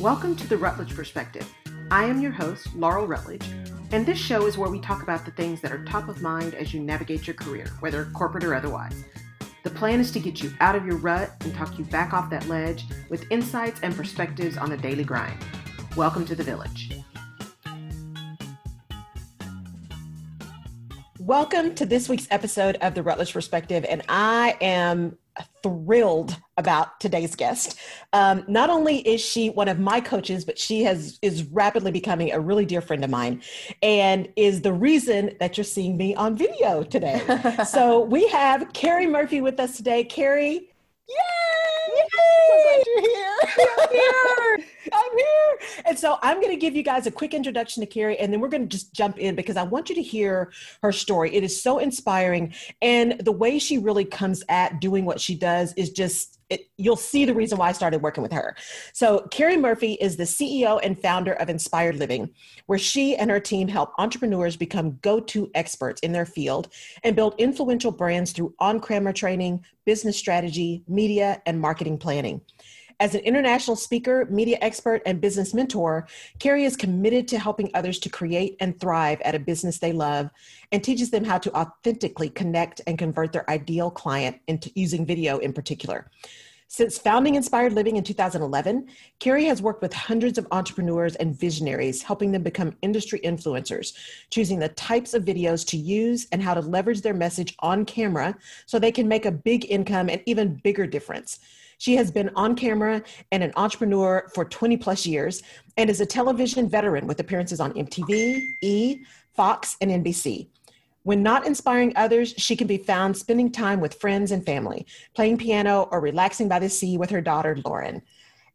Welcome to the Rutledge Perspective. I am your host, Laurel Rutledge, and this show is where we talk about the things that are top of mind as you navigate your career, whether corporate or otherwise. The plan is to get you out of your rut and talk you back off that ledge with insights and perspectives on the daily grind. Welcome to the village. Welcome to this week's episode of the Rutledge Perspective, and I am thrilled about today's guest. Um, not only is she one of my coaches, but she has is rapidly becoming a really dear friend of mine, and is the reason that you're seeing me on video today. so we have Keri Murphy with us today. Keri, Yay! Yay! So glad you're here. I'm here. I'm here. And so I'm going to give you guys a quick introduction to Keri, and then we're going to just jump in because I want you to hear her story. It is so inspiring. And the way she really comes at doing what she does is just it, you'll see the reason why I started working with her. So, Keri Murphy is the CEO and founder of Inspired Living, where she and her team help entrepreneurs become go to experts in their field and build influential brands through on camera training, business strategy, media, and marketing planning. As an international speaker, media expert, and business mentor, Keri is committed to helping others to create and thrive at a business they love and teaches them how to authentically connect and convert their ideal client into using video in particular. Since founding Inspired Living in 2011, Keri has worked with hundreds of entrepreneurs and visionaries, helping them become industry influencers, choosing the types of videos to use and how to leverage their message on camera so they can make a big income and even bigger difference. She has been on camera and an entrepreneur for 20 plus years and is a television veteran with appearances on MTV, E, Fox, and NBC. When not inspiring others, she can be found spending time with friends and family, playing piano, or relaxing by the sea with her daughter, Lauren.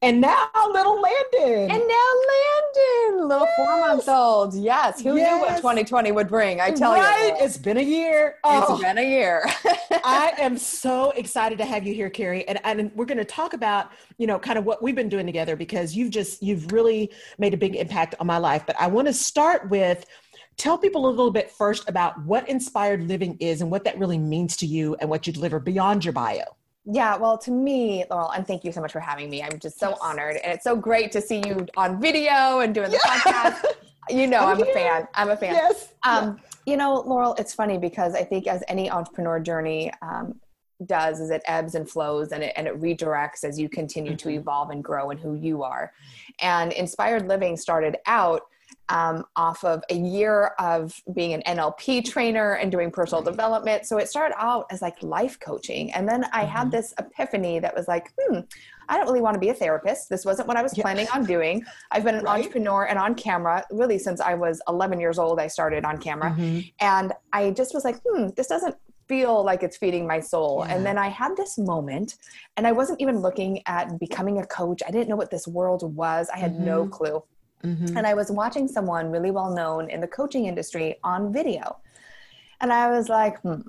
And now little Landon. And now Landon, little yes. four month old. Yes. Who yes. knew what 2020 would bring? I tell right? you. It's been a year. Oh. It's been a year. I am so excited to have you here, Keri. And, and we're going to talk about, you know, kind of what we've been doing together because you've just, you've really made a big impact on my life. But I want to start with tell people a little bit first about what inspired living is and what that really means to you and what you deliver beyond your bio. Yeah, well, to me, Laurel, and thank you so much for having me. I'm just so yes. honored. And it's so great to see you on video and doing the yeah. podcast. You know, I'm, I'm a fan. I'm a fan. Yes. Um, yeah. You know, Laurel, it's funny because I think as any entrepreneur journey um, does, is it ebbs and flows and it, and it redirects as you continue mm-hmm. to evolve and grow in who you are. And Inspired Living started out um, off of a year of being an NLP trainer and doing personal development. So it started out as like life coaching. And then I mm-hmm. had this epiphany that was like, hmm, I don't really want to be a therapist. This wasn't what I was yeah. planning on doing. I've been an right. entrepreneur and on camera really since I was 11 years old. I started on camera. Mm-hmm. And I just was like, hmm, this doesn't feel like it's feeding my soul. Yeah. And then I had this moment, and I wasn't even looking at becoming a coach. I didn't know what this world was, I had mm-hmm. no clue. Mm-hmm. And I was watching someone really well known in the coaching industry on video. And I was like, hmm,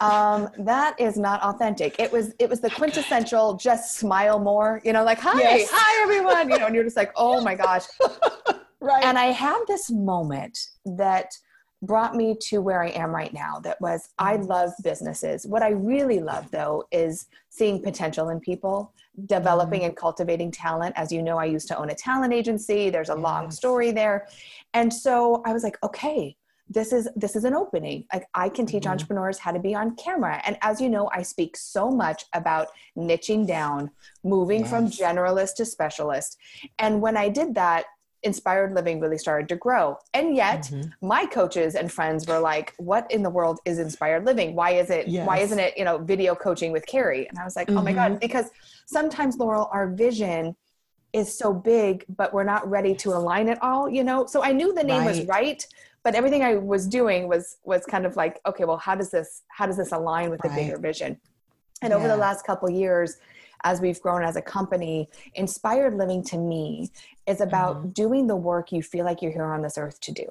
um, that is not authentic. It was it was the quintessential just smile more, you know, like hi, yes. hi everyone, you know, and you're just like, oh my gosh. right. And I had this moment that brought me to where I am right now. That was I mm-hmm. love businesses. What I really love though is seeing potential in people developing mm-hmm. and cultivating talent. As you know, I used to own a talent agency. There's a yes. long story there. And so I was like, okay, this is this is an opening like i can teach mm-hmm. entrepreneurs how to be on camera and as you know i speak so much about niching down moving yes. from generalist to specialist and when i did that inspired living really started to grow and yet mm-hmm. my coaches and friends were like what in the world is inspired living why is it yes. why isn't it you know video coaching with keri and i was like mm-hmm. oh my god mm-hmm. because sometimes laurel our vision is so big but we're not ready to align it all you know so i knew the name right. was right but everything i was doing was was kind of like okay well how does this how does this align with right. the bigger vision and yeah. over the last couple years as we've grown as a company inspired living to me is about mm-hmm. doing the work you feel like you're here on this earth to do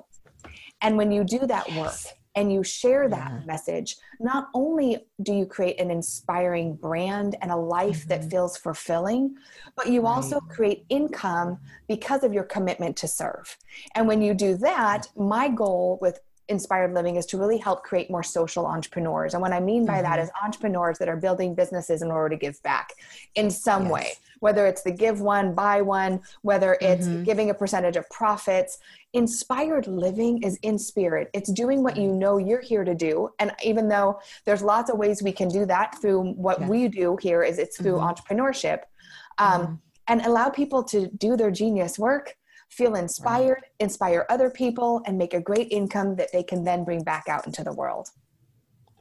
and when you do that work and you share that yeah. message, not only do you create an inspiring brand and a life mm-hmm. that feels fulfilling, but you right. also create income because of your commitment to serve. And when you do that, my goal with inspired living is to really help create more social entrepreneurs and what i mean by mm-hmm. that is entrepreneurs that are building businesses in order to give back in some yes. way whether it's the give one, buy one, whether it's mm-hmm. giving a percentage of profits. Inspired living is in spirit. It's doing what you know you're here to do. And even though there's lots of ways we can do that through what yeah. we do here is it's through mm-hmm. entrepreneurship. Um, mm-hmm. and allow people to do their genius work feel inspired, inspire other people, and make a great income that they can then bring back out into the world.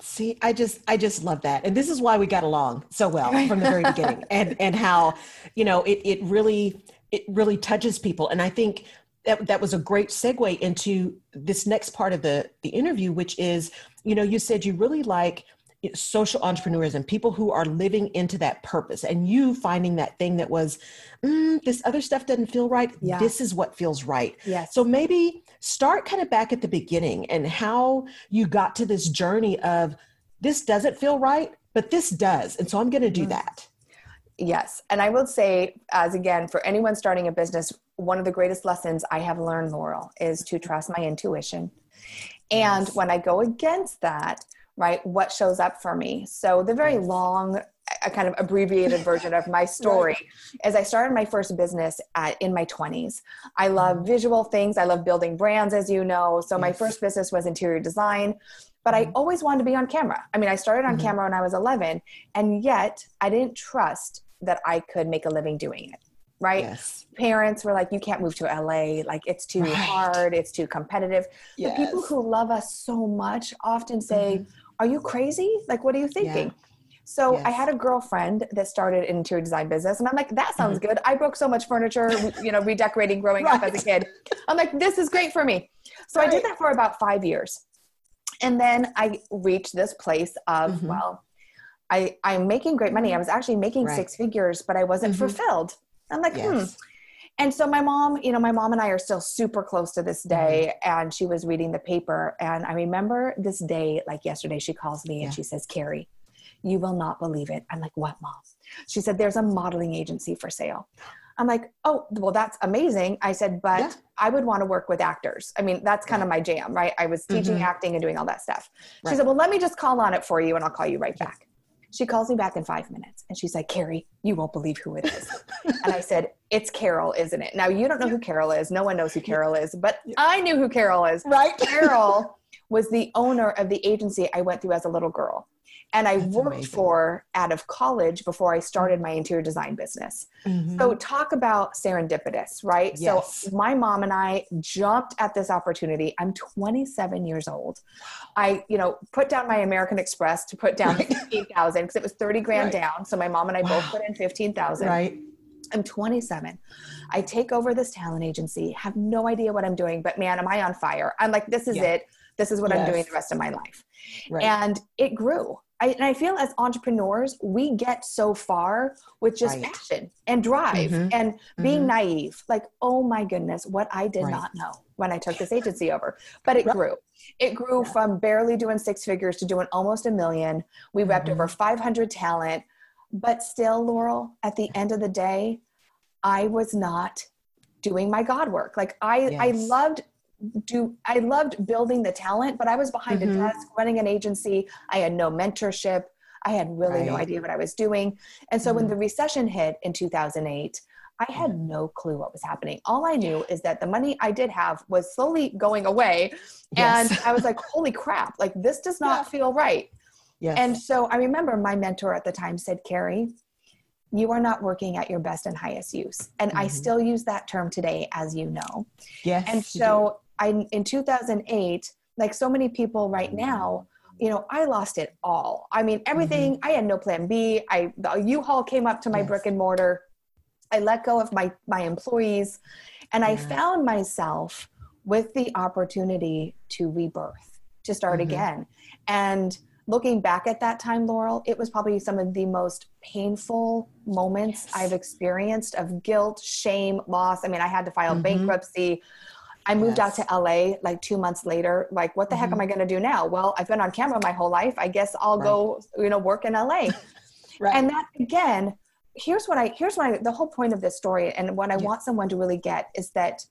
See, I just I just love that. And this is why we got along so well from the very beginning. And and how, you know, it it really it really touches people. And I think that that was a great segue into this next part of the the interview, which is, you know, you said you really like social entrepreneurs and people who are living into that purpose and you finding that thing that was mm, this other stuff doesn't feel right yeah. this is what feels right yes. so maybe start kind of back at the beginning and how you got to this journey of this doesn't feel right but this does and so i'm going to do mm. that yes and i will say as again for anyone starting a business one of the greatest lessons i have learned laurel is to trust my intuition and yes. when i go against that right? What shows up for me. So the very long, a kind of abbreviated version of my story right. is I started my first business at, in my 20s. I love mm-hmm. visual things. I love building brands, as you know. So my first business was interior design, but I mm-hmm. always wanted to be on camera. I mean, I started on mm-hmm. camera when I was 11, and yet I didn't trust that I could make a living doing it right? Yes. Parents were like, you can't move to LA. Like, it's too right. hard. It's too competitive. Yes. The people who love us so much often say, mm-hmm are you crazy? Like, what are you thinking? Yeah. So yes. I had a girlfriend that started an interior design business, and I'm like, that sounds mm-hmm. good. I broke so much furniture, you know, redecorating growing right. up as a kid. I'm like, this is great for me. So right. I did that for about five years, and then I reached this place of mm-hmm. well, I I'm making great money. I was actually making right. six figures, but I wasn't mm-hmm. fulfilled. I'm like, hmm. yes. hmm and so my mom, you know, my mom and I are still super close to this day. Mm-hmm. And she was reading the paper. And I remember this day, like yesterday, she calls me yeah. and she says, Keri, you will not believe it. I'm like, what, mom? She said, there's a modeling agency for sale. I'm like, oh, well, that's amazing. I said, but yeah. I would want to work with actors. I mean, that's kind yeah. of my jam, right? I was teaching mm-hmm. acting and doing all that stuff. Right. She said, well, let me just call on it for you and I'll call you right back. She calls me back in five minutes and she's like, Keri, you won't believe who it is. and I said, It's Carol, isn't it? Now, you don't know who Carol is. No one knows who Carol is, but I knew who Carol is. Right. Carol was the owner of the agency I went through as a little girl and I That's worked amazing. for out of college before I started my interior design business. Mm-hmm. So talk about serendipitous, right? Yes. So my mom and I jumped at this opportunity. I'm 27 years old. I, you know, put down my American Express to put down 15,000 because it was 30 grand right. down. So my mom and I both put in 15,000. Right. I'm 27. I take over this talent agency, have no idea what I'm doing, but man, am I on fire? I'm like, this is yeah. it. This is what yes. I'm doing the rest of my life. Right. And it grew. I, and I feel as entrepreneurs, we get so far with just right. passion and drive mm-hmm. and being mm-hmm. naive. Like, oh my goodness, what I did right. not know when I took this agency over. But it grew. It grew yeah. from barely doing six figures to doing almost a million. We mm-hmm. repped over 500 talent. But still, Laurel, at the end of the day, I was not doing my God work. Like I, yes. I loved do I loved building the talent, but I was behind mm-hmm. a desk running an agency. I had no mentorship. I had really right. no idea what I was doing. And so mm-hmm. when the recession hit in 2008, I had mm-hmm. no clue what was happening. All I knew is that the money I did have was slowly going away. Yes. And I was like, holy crap, like this does not yeah. feel right. Yes. And so I remember my mentor at the time said, Keri, you are not working at your best and highest use. And mm-hmm. I still use that term today, as you know. Yes. And so I in 2008, like so many people right now, you know, I lost it all. I mean, everything. Mm-hmm. I had no plan B. I the U-Haul came up to my yes. brick and mortar. I let go of my my employees, and yeah. I found myself with the opportunity to rebirth, to start mm-hmm. again. And looking back at that time, Laurel, it was probably some of the most painful moments yes. I've experienced of guilt, shame, loss. I mean, I had to file mm-hmm. bankruptcy. I moved yes. out to LA like two months later. Like, what the mm-hmm. heck am I going to do now? Well, I've been on camera my whole life. I guess I'll right. go, you know, work in LA. right. And that again, here's what I, here's what I, the whole point of this story and what I yeah. want someone to really get is that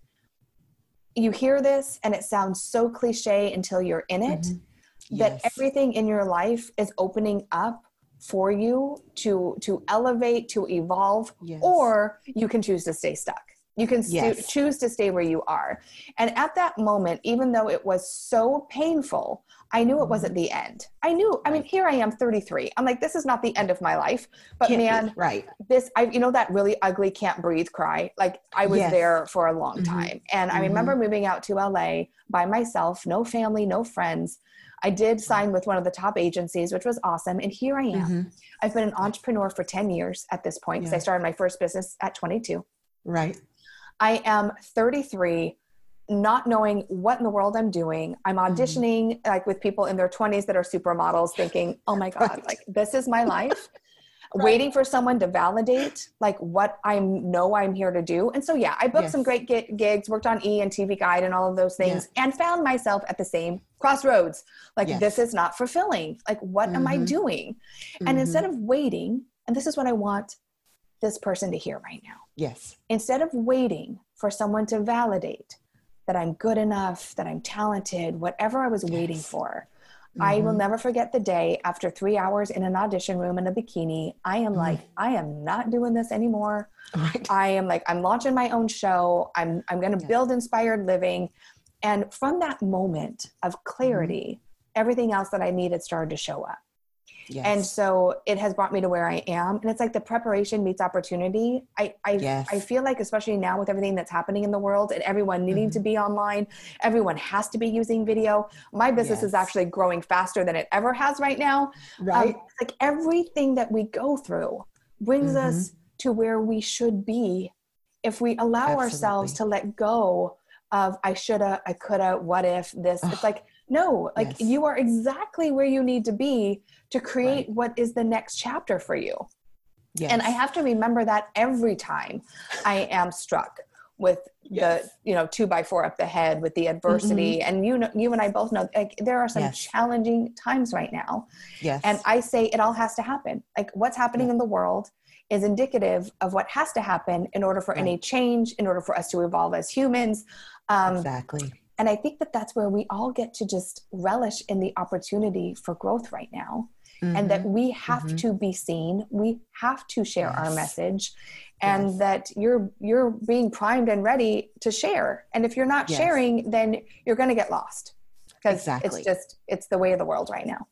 you hear this and it sounds so cliche until you're in it, mm-hmm. yes. that everything in your life is opening up for you to to elevate to evolve Yes. or you can choose to stay stuck you can stu- Yes. choose to stay where you are and at that moment even though it was so painful i knew it wasn't the end i knew i mean here i am 33 i'm like this is not the end of my life but Can't be, man right. this i you know that really ugly can't breathe cry like i was Yes. there for a long Mhm. time and i Mhm. remember moving out to la by myself no family no friends i did sign with one of the top agencies which was awesome and here i am Mhm. i've been an entrepreneur for 10 years at this point because Yeah. i started my first business at 22 Right. I am 33 not knowing what in the world i'm doing i'm Mm-hmm. auditioning like with people in their 20s that are supermodels thinking oh my god Right. like this is my life Right. waiting for someone to validate like what I know I'm here to do. And so yeah, I booked some great gi- gigs, worked on E and TV Guide and all of those things, and found myself at the same crossroads. Like Yes. this is not fulfilling. Like what am I Mhm. doing? And Mhm. instead of waiting, and this is what I want this person to hear right now. Yes. Instead of waiting for someone to validate that I'm good enough, that I'm talented, whatever I was waiting Yes. for, I will Mhm. never forget the day after three hours in an audition room in a bikini. I am Mhm. like, I am not doing this anymore. Right. I am like, I'm launching my own show. I'm I'm going to Yeah. build inspired living, and from that moment of clarity, everything else that I needed started to show up. Yes. And so it has brought me to where I am. And it's like the preparation meets opportunity. I I, Yes. I feel like especially now with everything that's happening in the world and everyone needing Mm-hmm. to be online, everyone has to be using video. My business is actually growing faster than it ever has right now. Um, right. it's like everything that we go through brings Mm-hmm. us to where we should be if we allow ourselves to let go of I shoulda, I coulda, what if this. It's like, no, like Yes. you are exactly where you need to be to create what is the next chapter for you. yes. And I have to remember that every time I am struck with Yes. the you know two by four up the head with the adversity and you know you and i both know like there are some Yes. challenging times right now yes. and I say it all has to happen. Like what's happening in the world is indicative of what has to happen in order for any change, in order for us to evolve as humans. Um, exactly. And I think that that's where we all get to just relish in the opportunity for growth right now. And that Mhm. we have Mhm. to be seen, we have to share our message, and Yes. that you're you're being primed and ready to share. And if you're not Yes. sharing, then you're going to get lost because Exactly. it's just it's the way of the world right now.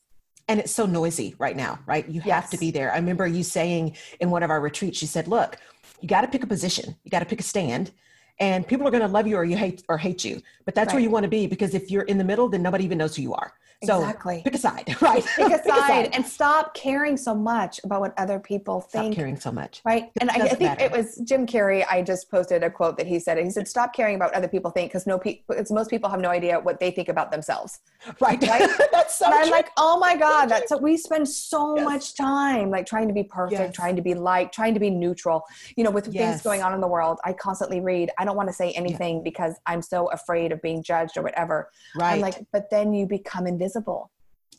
and it's so noisy right now, right? You have to be there. I remember you saying in one of our retreats, you said, look, you got to pick a position, you got to pick a stand, and people are going to love you or you hate or hate you. But that's where you want to be because if you're in the middle, then nobody even knows who you are. So exactly. pick a side, right? pick a side and stop caring so much about what other people Stop think Stop caring so much. right and I, I think matter. it was jim carrey i just posted a quote that he said he said stop caring about what other people think because no people because most people have no idea what they think about themselves Right. Right? that's so and i'm like oh my god that's what we spend so Yes. much time like trying to be perfect Yes. trying to be liked trying to be neutral you know with things going on in the world i constantly read i don't want to say anything because i'm so afraid of being judged or whatever right. i'm like but then you become invisible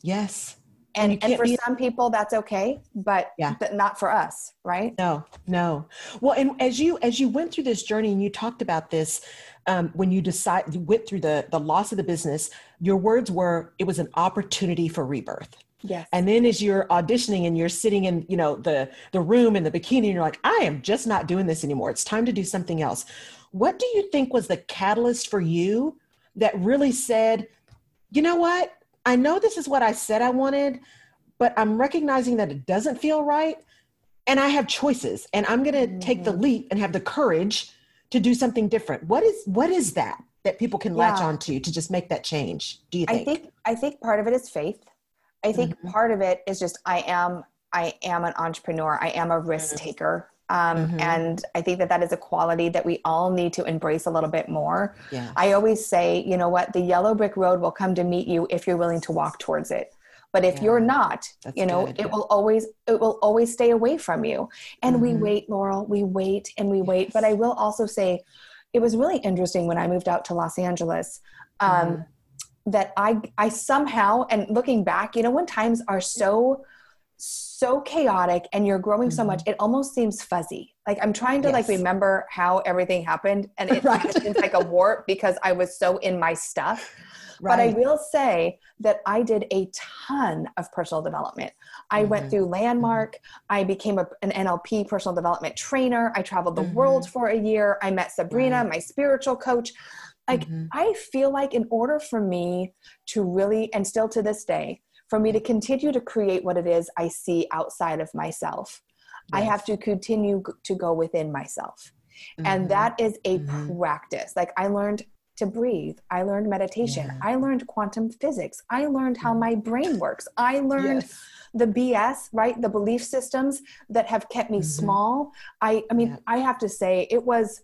yes. and, you and, for some people that's okay but Yeah. but not for us right No, no. Well, and as you as you went through this journey and you talked about this, um, when you decide you went through the the loss of the business, your words were it was an opportunity for rebirth. yes And then as you're auditioning and you're sitting in, you know, the the room in the bikini, and you're like, I am just not doing this anymore. It's time to do something else. What do you think was the catalyst for you that really said, you know what? I know this is what I said I wanted, but I'm recognizing that it doesn't feel right. And I have choices, and I'm going to take the Mhm. leap and have the courage to do something different. What is what is that that people can latch Yeah. onto to just make that change? Do you think? I think? I think part of it is faith. I think Mhm. part of it is just I am I am an entrepreneur. I am a risk Mhm. taker. Um, Mhm. And I think that that is a quality that we all need to embrace a little bit more. I always say, you know what, the yellow brick road will come to meet you if you're willing to walk towards it. But if Yeah. you're not, That's you know, good. it will always it will always stay away from you. And we Mhm. wait, Laurel, we wait and we wait. But I will also say it was really interesting when I moved out to Los Angeles. Um, Mhm. that I I somehow and looking back, you know, when times are so so chaotic and you're growing so Mhm. much, it almost seems fuzzy. Like I'm trying to like remember how everything happened, and it Right. seems like a warp because I was so in my stuff. But I will say that I did a ton of personal development. I mm-hmm. went through Landmark. I became a, an NLP personal development trainer. I traveled the mm-hmm. world for a year. I met Sabrina, right. my spiritual coach. Like, mm-hmm. I feel like in order for me to really, and still to this day, for me to continue to create what it is I see outside of myself, yes. I have to continue to go within myself. Mm-hmm. And that is a mm-hmm. practice. Like, I learned to breathe. I learned meditation. Yeah. I learned quantum physics. I learned how mm-hmm. my brain works. I learned yes. the BS, right? The belief systems that have kept me mm-hmm. small. I I mean, yeah. I have to say it was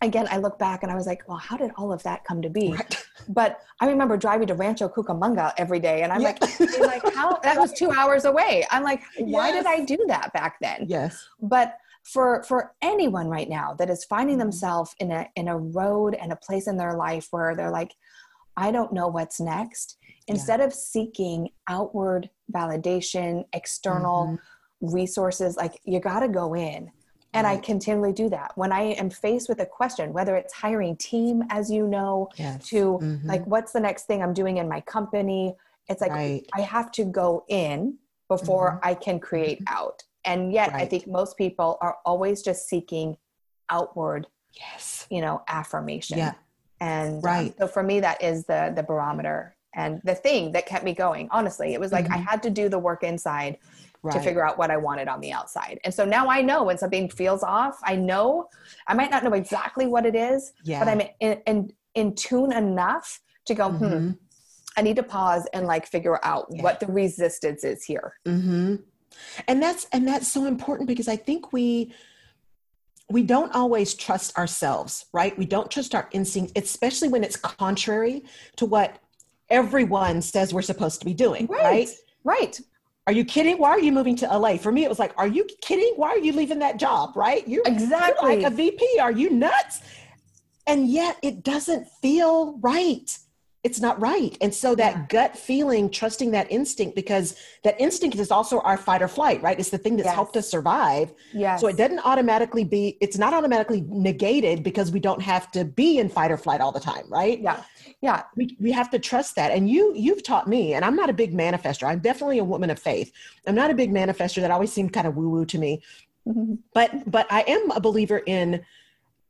again, I look back and I was like, well, how did all of that come to be? Right. But I remember driving to Rancho Cucamonga every day. And I'm yeah. like, like, how that was two hours away. I'm like, why yes. did I do that back then? Yes. But for for anyone right now that is finding mm-hmm. themselves in a in a road and a place in their life where they're like, I don't know what's next. Instead yeah. of seeking outward validation, external mm-hmm. resources, like you got to go in and right. i continually do that when i am faced with a question whether it's hiring team as you know yes. to mm-hmm. like what's the next thing i'm doing in my company it's like right. i have to go in before mm-hmm. i can create mm-hmm. out and yet right. i think most people are always just seeking outward yes you know affirmation yeah and right um, so for me that is the the barometer and the thing that kept me going honestly it was like i mm-hmm. had to do the work inside right. to figure out what I wanted on the outside. And so now I know when something feels off, I know I might not know exactly what it is, yeah. but I'm in, in, in tune enough to go, hmm, mm-hmm. hmm, I need to pause and like figure out yeah. what the resistance is here. Mm-hmm. And that's, and that's so important because I think we, we don't always trust ourselves, right? We don't trust our instincts, especially when it's contrary to what everyone says we're supposed to be doing, right? Right. right are you kidding? Why are you moving to LA? For me, it was like, are you kidding? Why are you leaving that job? Right? You're exactly you're like a VP. Are you nuts? And yet it doesn't feel right. It's not right. And so that yeah. gut feeling, trusting that instinct, because that instinct is also our fight or flight, right? It's the thing that's yes. helped us survive. Yeah. So it doesn't automatically be, it's not automatically negated because we don't have to be in fight or flight all the time, right? Yeah yeah we, we have to trust that and you you've taught me and i'm not a big manifester i'm definitely a woman of faith i'm not a big manifester that always seemed kind of woo woo to me mm-hmm. but but i am a believer in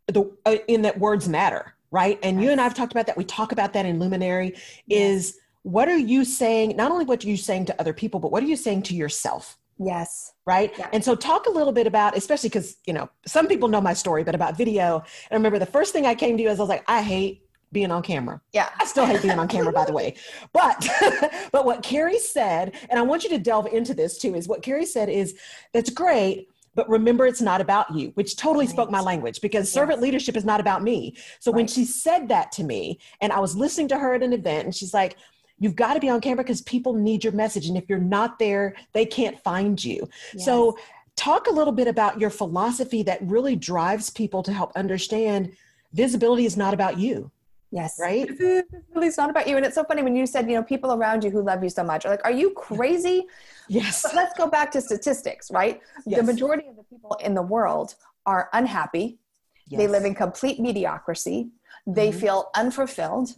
the uh, in that words matter right and yes. you and i've talked about that we talk about that in luminary yes. is what are you saying not only what are you saying to other people but what are you saying to yourself Yes. Right. Yeah. And so talk a little bit about, especially because, you know, some people know my story, but about video. And I remember the first thing I came to you is I was like, I hate being on camera. Yeah. I still hate being on camera, by the way. But but what Keri said, and I want you to delve into this too, is what Keri said is that's great, but remember it's not about you, which totally right. spoke my language because yes. servant leadership is not about me. So right. when she said that to me, and I was listening to her at an event, and she's like, You've got to be on camera because people need your message. And if you're not there, they can't find you. Yes. So talk a little bit about your philosophy that really drives people to help understand visibility is not about you Yes. Right? It's not about you. And it's so funny when you said, you know, people around you who love you so much are like, are you crazy? Yes. But let's go back to statistics, right? Yes. The majority of the people in the world are unhappy. Yes. They live in complete mediocrity. They mm-hmm. feel unfulfilled.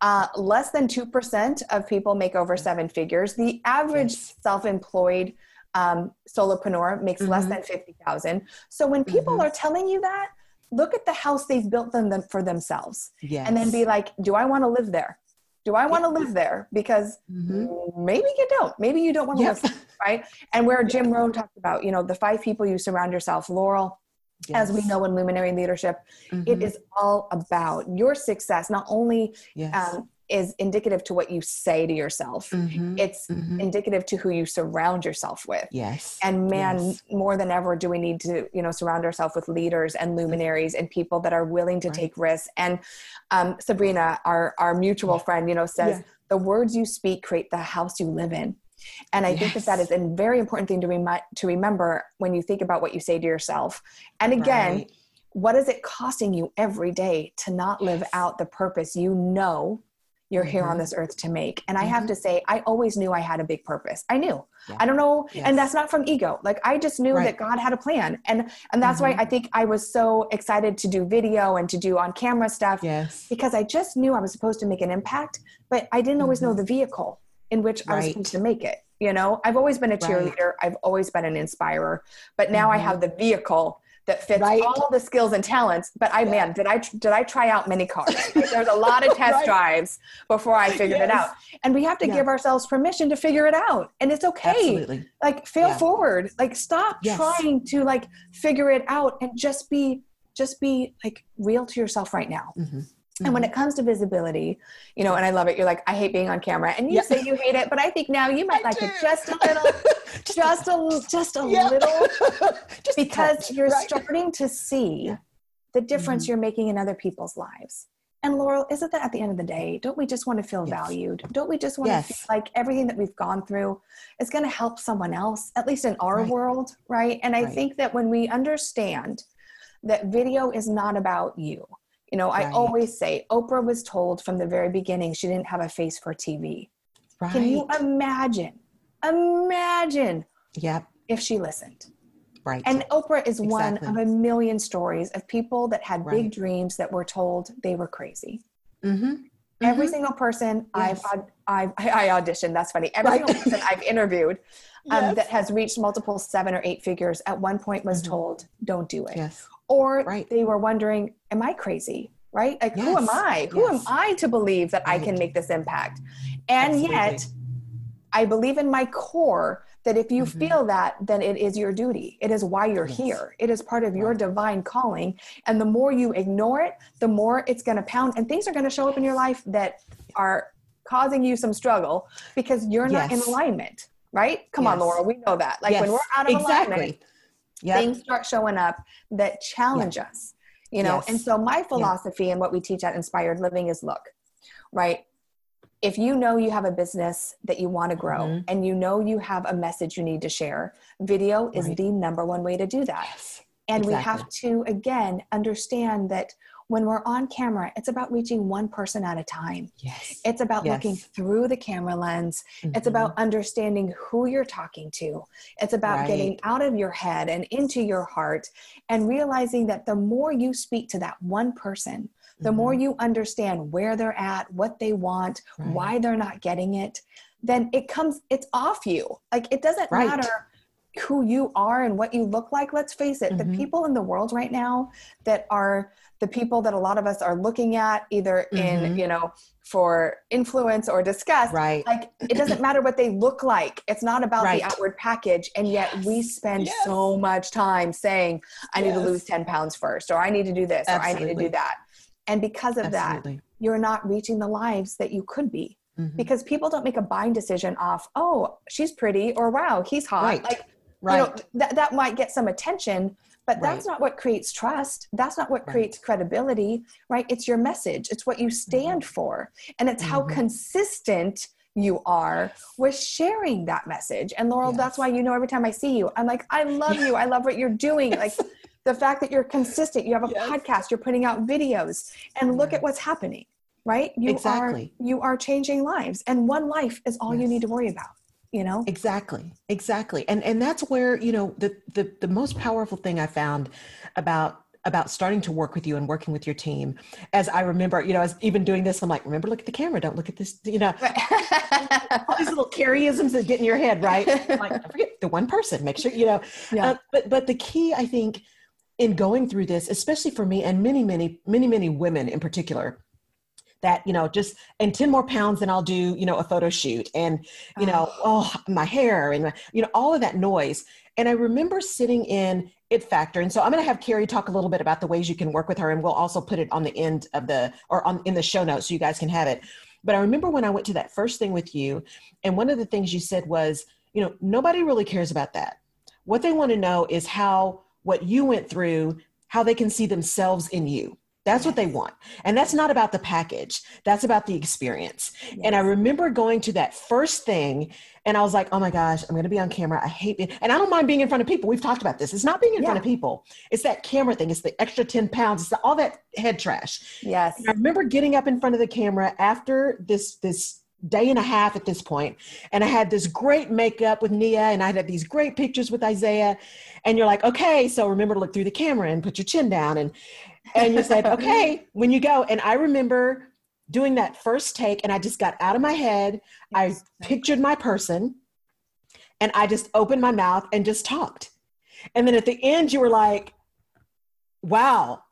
Uh, less than 2% of people make over seven figures. The average yes. self employed um, solopreneur makes mm-hmm. less than 50,000. So when people mm-hmm. are telling you that, look at the house they've built them, them for themselves yes. and then be like do i want to live there do i want to live there because mm-hmm. maybe you don't maybe you don't want to yep. live right and where jim rohn talked about you know the five people you surround yourself laurel yes. as we know in luminary leadership mm-hmm. it is all about your success not only yes. um, is indicative to what you say to yourself. Mm-hmm, it's mm-hmm. indicative to who you surround yourself with. Yes. And man, yes. more than ever do we need to, you know, surround ourselves with leaders and luminaries and people that are willing to right. take risks. And um, Sabrina, our our mutual yeah. friend, you know, says yeah. the words you speak create the house you live in. And I yes. think that that is a very important thing to remind to remember when you think about what you say to yourself. And again, right. what is it costing you every day to not yes. live out the purpose you know you're mm-hmm. here on mm-hmm. this earth to make. And mm-hmm. I have mm-hmm. to say, I always knew I had a big purpose. I knew. Yeah. I don't know, yes. and that's not from ego. Like I just knew right. that God had a plan, and and that's mm-hmm. why I think I was so excited to do video and to do on camera stuff. Yes, because I just knew I was supposed to make an impact, but I didn't always know mm-hmm. the vehicle in which right. I was supposed to make it. You know, I've always been a cheerleader. Right. I've always been an inspirer, but now I have the vehicle that fits right. all the skills and talents. But I, yeah. man, did I did I try out many cars? There's a lot of test right. drives before I figured yes. it out, and we have to yeah. give ourselves permission to figure it out, and it's okay. Absolutely. Like fail yeah. forward. Like stop yes. trying to like figure it out, and just be just be like real to yourself right now. Mm-hmm. Mm-hmm. And when mm-hmm. it comes to visibility, you know, and I love it. You're like, I hate being on camera, and you say you hate it, but I think now you might I like do. it just a little, just a just a yeah. little, just because you're right. starting to see the difference mm-hmm. you're making in other people's lives. And Laurel, isn't that at the end of the day, don't we just want to feel yes. valued? Don't we just want yes. to feel like everything that we've gone through is going to help someone else, at least in our right. world, right? And I right. think that when we understand that video is not about you, you know. I always say Oprah was told from the very beginning she didn't have a face for TV. Right. Can you imagine? Imagine. Yep. If she listened. Right. And Oprah is exactly. one of a million stories of people that had right. big dreams that were told they were crazy. Mm-hmm. Every mm-hmm. single person yes. I've, I've I auditioned. That's funny. Every right. single person I've interviewed um, yes. that has reached multiple seven or eight figures at one point was mm-hmm. told, "Don't do it." Yes or right. they were wondering am i crazy right like yes. who am i who am i to believe that i can make this impact and Absolutely. yet i believe in my core that if you mm-hmm. feel that then it is your duty it is why you're yes. here it is part of your divine calling and the more you ignore it the more it's going to pound and things are going to show up in your life that are causing you some struggle because you're not in alignment right come on laura we know that like when we're out of exactly. alignment yep. things start showing up that challenge yep. us you know yes. and so my philosophy yep. and what we teach at inspired living is look right if you know you have a business that you want to grow mm-hmm. and you know you have a message you need to share video right. is the number one way to do that yes. and exactly. we have to again understand that when we're on camera, it's about reaching one person at a time. Yes. It's about yes. looking through the camera lens. Mm-hmm. It's about understanding who you're talking to. It's about right. getting out of your head and into your heart and realizing that the more you speak to that one person, the mm-hmm. more you understand where they're at, what they want, right. why they're not getting it, then it comes, it's off you. Like it doesn't right. matter who you are and what you look like. Let's face it, mm-hmm. the people in the world right now that are the people that a lot of us are looking at either mm-hmm. in you know for influence or disgust right like it doesn't matter what they look like it's not about right. the outward package and yet yes. we spend yes. so much time saying i need to lose 10 pounds first or i need to do this Absolutely. or i need to do that and because of Absolutely. that you're not reaching the lives that you could be mm-hmm. because people don't make a buying decision off oh she's pretty or wow he's hot right. like right. you know that, that might get some attention but that's right. not what creates trust. That's not what right. creates credibility, right? It's your message, it's what you stand mm-hmm. for. And it's mm-hmm. how consistent you are with sharing that message. And Laurel, yes. that's why you know every time I see you, I'm like, I love you. I love what you're doing. Like the fact that you're consistent, you have a yes. podcast, you're putting out videos, and look at what's happening, right? You exactly. are you are changing lives. And one life is all yes. you need to worry about you know exactly exactly and and that's where you know the the, the most powerful thing i found about about starting to work with you and working with your team as i remember you know as even doing this i'm like remember look at the camera don't look at this you know all these little carryisms that get in your head right like forget the one person make sure you know yeah. Uh, but but the key i think in going through this especially for me and many many many many women in particular that you know just and 10 more pounds and i'll do you know a photo shoot and you know ah. oh my hair and you know all of that noise. And i remember sitting in it factor and so i'm going to have keri talk a little bit about the ways you can work with her and we'll also put it on the end of the or on in the show notes so you guys can have it. But i remember when i went to that first thing with you and one of the things you said was you know nobody really cares about that. What they want to know is how what you went through how they can see themselves in you That's what they want. And that's not about the package. That's about the experience. Yes. And I remember going to that first thing and I was like, oh my gosh, I'm going to be on camera. I hate it. And I don't mind being in front of people. We've talked about this. It's not being in yeah. front of people. It's that camera thing. It's the extra 10 pounds. It's the, all that head trash. Yes. And I remember getting up in front of the camera after this, this day and a half at this point and i had this great makeup with nia and i had these great pictures with isaiah and you're like okay so remember to look through the camera and put your chin down and and you said okay when you go and i remember doing that first take and i just got out of my head yes. i pictured my person and i just opened my mouth and just talked and then at the end you were like wow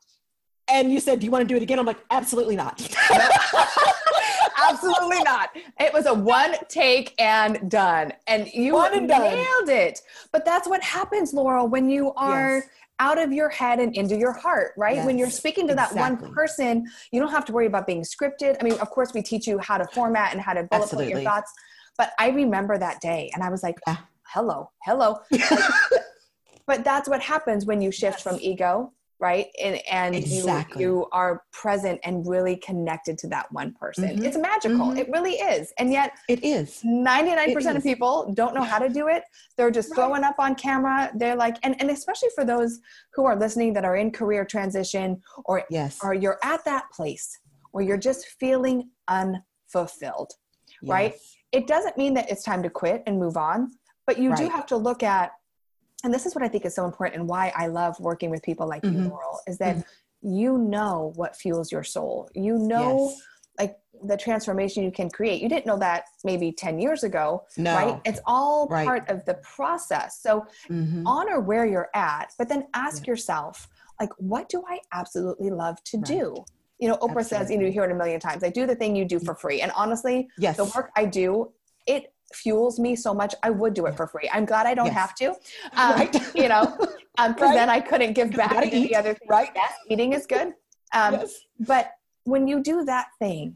and you said do you want to do it again i'm like absolutely not Absolutely not. It was a one take and done. And you one and nailed done. it. But that's what happens, Laurel, when you are yes. out of your head and into your heart, right? Yes. When you're speaking to exactly. that one person, you don't have to worry about being scripted. I mean, of course, we teach you how to format and how to bullet point your thoughts. But I remember that day and I was like, yeah. hello, hello. but that's what happens when you shift yes. from ego right and and exactly. you, you are present and really connected to that one person mm-hmm. it's magical mm-hmm. it really is and yet it is 99% it of people don't know how to do it they're just right. throwing up on camera they're like and, and especially for those who are listening that are in career transition or yes or you're at that place where you're just feeling unfulfilled yes. right it doesn't mean that it's time to quit and move on but you right. do have to look at and this is what I think is so important and why I love working with people like mm-hmm. you, Laurel, is that mm-hmm. you know what fuels your soul. You know yes. like the transformation you can create. You didn't know that maybe 10 years ago, no. right? It's all right. part of the process. So mm-hmm. honor where you're at, but then ask yeah. yourself, like, what do I absolutely love to right. do? You know, Oprah Absolutely. says, you know, you hear it a million times. I do the thing you do for free. And honestly, yes. the work I do, it fuels me so much i would do it for free i'm glad i don't yes. have to um, right. you know because um, right. then i couldn't give back to the other things. right yes eating is good um, yes. but when you do that thing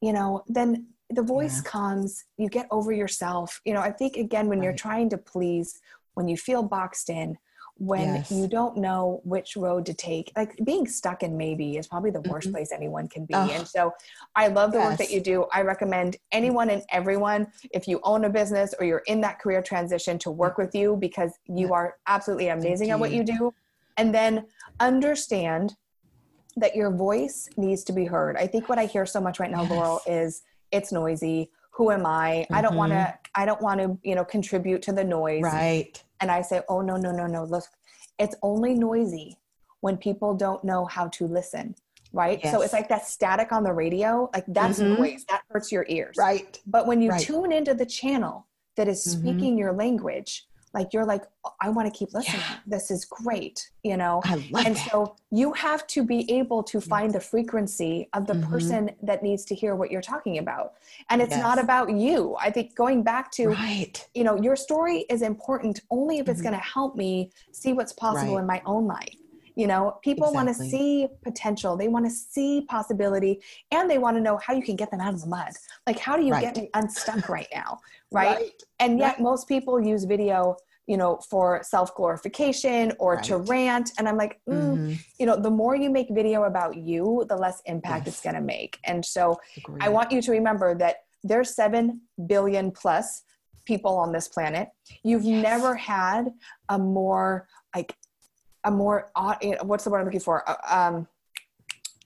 you know then the voice yeah. comes you get over yourself you know i think again when right. you're trying to please when you feel boxed in when yes. you don't know which road to take like being stuck in maybe is probably the worst mm-hmm. place anyone can be oh. and so i love the yes. work that you do i recommend anyone and everyone if you own a business or you're in that career transition to work with you because you are absolutely amazing at what you do and then understand that your voice needs to be heard i think what i hear so much right now yes. laurel is it's noisy who am i mm-hmm. i don't want to i don't want to you know contribute to the noise right and I say, oh, no, no, no, no, look, it's only noisy when people don't know how to listen, right? Yes. So it's like that static on the radio, like that's mm-hmm. noise, that hurts your ears. Right. But when you right. tune into the channel that is mm-hmm. speaking mm-hmm. your language, like you're like oh, i want to keep listening yeah. this is great you know and that. so you have to be able to find the frequency of the mm-hmm. person that needs to hear what you're talking about and it's yes. not about you i think going back to right. you know your story is important only if mm-hmm. it's going to help me see what's possible right. in my own life you know people exactly. want to see potential they want to see possibility and they want to know how you can get them out of the mud like how do you right. get me unstuck right now right, right. and yet right. most people use video you know, for self glorification or right. to rant. And I'm like, mm, mm-hmm. you know, the more you make video about you, the less impact yes. it's going to make. And so Agreed. I want you to remember that there's 7 billion plus people on this planet. You've yes. never had a more like a more what's the word I'm looking for? Uh, um,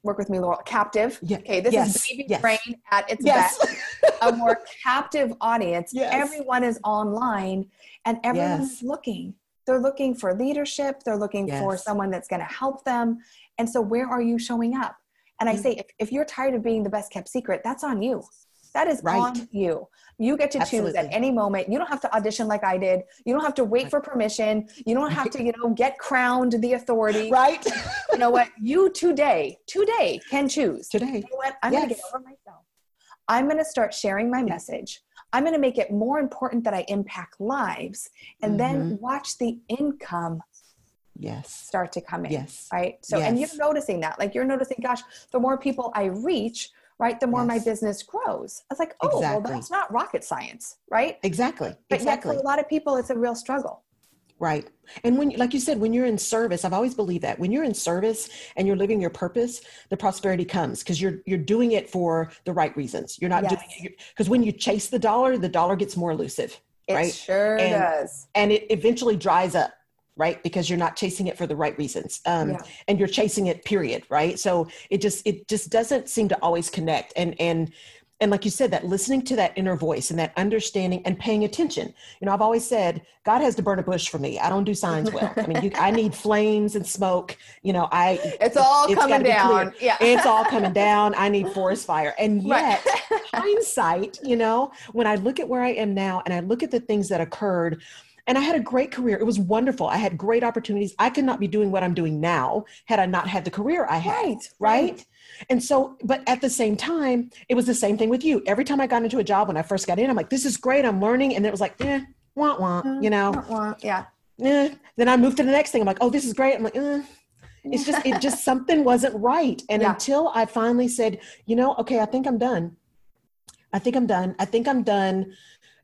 work with me, Laurel. Captive. Yeah. Okay, this yes. is baby yes. brain at its yes. best. a more captive audience. Everyone is online, and everyone's looking. They're looking for leadership. They're looking for someone that's going to help them. And so, where are you showing up? And I mm-hmm. say, if, if you're tired of being the best kept secret, that's on you. That is right. on you. You get to Absolutely. choose at any moment. You don't have to audition like I did. You don't have to wait for permission. You don't have to, you know, get crowned the authority. Right. you know what? You today, today can choose. Today. You know what? I'm yes. going to get over myself. I'm going to start sharing my message. I'm going to make it more important that I impact lives and mm-hmm. then watch the income yes start to come in yes right so yes. and you're noticing that like you're noticing gosh the more people i reach right the more yes. my business grows i was like oh exactly. well that's not rocket science right exactly but exactly yet for a lot of people it's a real struggle Right. And when, like you said, when you're in service, I've always believed that when you're in service and you're living your purpose, the prosperity comes because you're you're doing it for the right reasons. You're not yes. doing it because when you chase the dollar, the dollar gets more elusive. It right? sure and, does. And it eventually dries up right? Because you're not chasing it for the right reasons um, yeah. and you're chasing it period right? So it just it just doesn't seem to always connect and and and like you said that listening to that inner voice and that understanding and paying attention. You know i've always said god has to burn a bush for me. I don't do signs well. I mean you, i need flames and smoke. You know i it's all it's coming down. Yeah. It's all coming down. I need forest fire. And yet right. hindsight you know when i look at where i am now and i look at the things that occurred and I had a great career. It was wonderful. I had great opportunities. I could not be doing what I'm doing now had I not had the career I had. Right. Right. right? And so, but at the same time, it was the same thing with you. Every time I got into a job when I first got in, I'm like, this is great. I'm learning. And it was like, eh, wah, wah, mm-hmm. you know? Wah, wah. Yeah. Eh. Then I moved to the next thing. I'm like, oh, this is great. I'm like, eh. it's just, it just, something wasn't right. And yeah. until I finally said, you know, okay, I think I'm done. I think I'm done. I think I'm done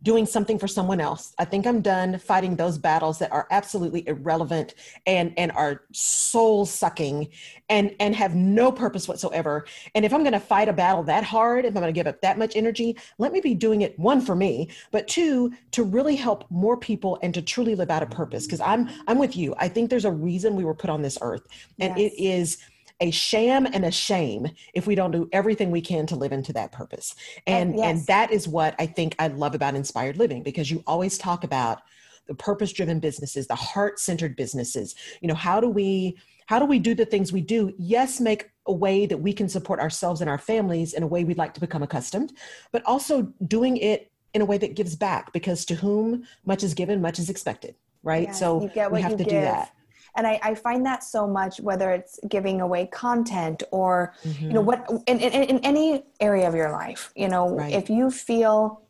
doing something for someone else. I think I'm done fighting those battles that are absolutely irrelevant and and are soul sucking and and have no purpose whatsoever. And if I'm going to fight a battle that hard, if I'm going to give up that much energy, let me be doing it one for me, but two to really help more people and to truly live out a purpose because I'm I'm with you. I think there's a reason we were put on this earth and yes. it is a sham and a shame if we don't do everything we can to live into that purpose. And and, yes. and that is what I think I love about inspired living because you always talk about the purpose driven businesses, the heart centered businesses. You know, how do we how do we do the things we do? Yes, make a way that we can support ourselves and our families in a way we'd like to become accustomed, but also doing it in a way that gives back because to whom much is given, much is expected, right? Yeah, so we have to give. do that and I, I, find that so much whether it's giving away content or mm-hmm. you know mm-hmm. what in, in, in, any area of your life you know right. if you feel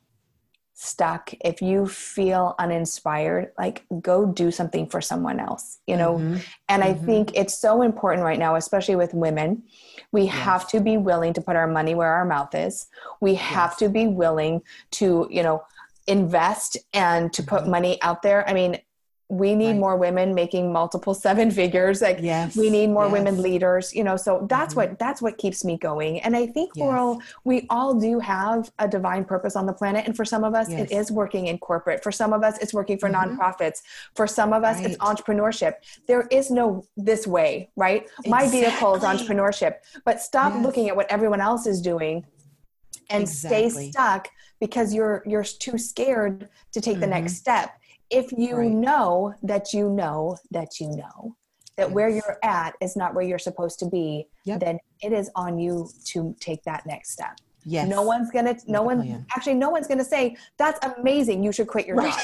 stuck if you feel uninspired like go do something for someone else you know mm-hmm. and mm-hmm. i think it's so important right now especially with women we yes. have to be willing to put our money where our mouth is we have to be willing to you know invest and to put mm-hmm. money out there i mean we need right. more women making multiple seven figures like yes. we need more yes. women leaders you know so that's mm-hmm. what that's what keeps me going and i think yes. we're all we all do have a divine purpose on the planet and for some of us yes. it is working in corporate for some of us it's working for mm-hmm. nonprofits for some of us right. it's entrepreneurship there is no this way right exactly. my vehicle is entrepreneurship but stop looking at what everyone else is doing and exactly. stay stuck because you're you're too scared to take mm-hmm. the next mm-hmm. step if you right. know that you know that you know that yes. where you're at is not where you're supposed to be, yep. then it is on you to take that next step. Yes. No one's gonna no one actually no one's gonna say, that's amazing, you should quit your right. job.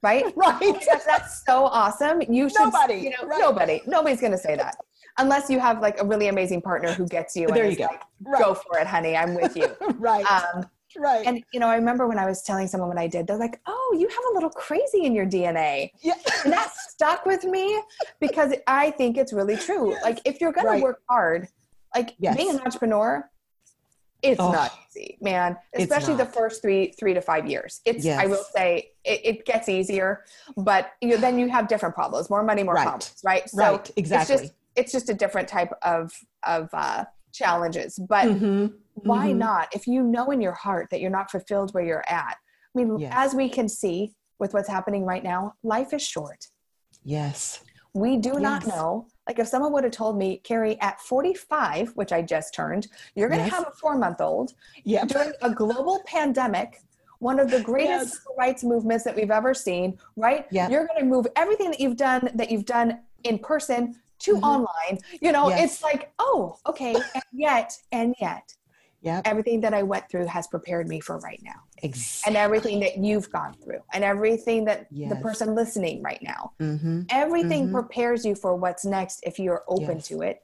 Right? right. That's, that's, so awesome. You should nobody, you know, right. nobody. Nobody's gonna say that. Unless you have like a really amazing partner who gets you there you go. Like, right. go for it, honey. I'm with you. right. Um, Right. And you know, I remember when I was telling someone what I did, they're like, "Oh, you have a little crazy in your DNA." Yeah. and that stuck with me because I think it's really true. Yes. Like if you're going right. to work hard, like yes. being an entrepreneur, it's oh, not easy, man. Especially the first three three to five years. It's yes. I will say it, it gets easier, but you, then you have different problems, more money, more right. problems, right? So right. Exactly. It's just it's just a different type of of uh, challenges, but. Mm-hmm why mm-hmm. not if you know in your heart that you're not fulfilled where you're at i mean yes. as we can see with what's happening right now life is short yes we do yes. not know like if someone would have told me keri at 45 which i just turned you're going to yes. have a four month old yep. during a global pandemic one of the greatest yes. rights movements that we've ever seen right yep. you're going to move everything that you've done that you've done in person to mm-hmm. online you know it's like oh okay and yet and yet Yep. Everything that I went through has prepared me for right now. Exactly. And everything that you've gone through, and everything that yes. the person listening right now, mm-hmm. everything mm-hmm. prepares you for what's next if you're open yes. to it.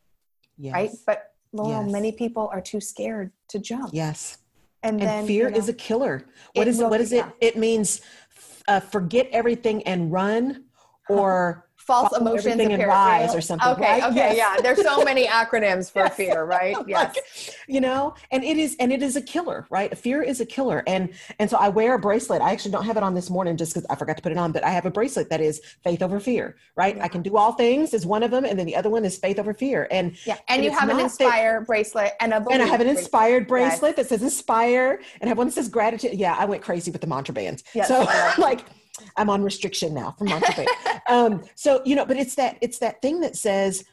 Yes. Right. But Laurel, many people are too scared to jump. Yes. And, and then fear you know, is a killer. What is it? What is it? It means uh, forget everything and run or false emotions everything appear and rise or something. Okay, right? okay, Yes. yeah. There's so many acronyms for Yes. fear, right? Yes. Like, you know, and it is, and it is a killer, right? Fear is a killer. And, and so I wear a bracelet. I actually don't have it on this morning just because I forgot to put it on, but I have a bracelet that is faith over fear, right? Yeah. I can do all things is one of them. And then the other one is faith over fear. And, yeah. And, And you have an not that- inspire bracelet and a and I have an bracelet. inspired Yes. bracelet that says inspire and I have one that says gratitude. Yeah, I went crazy with the mantra bands. Yes. So like I'm on restriction now from band. um, so you know, but it's that it's that thing that says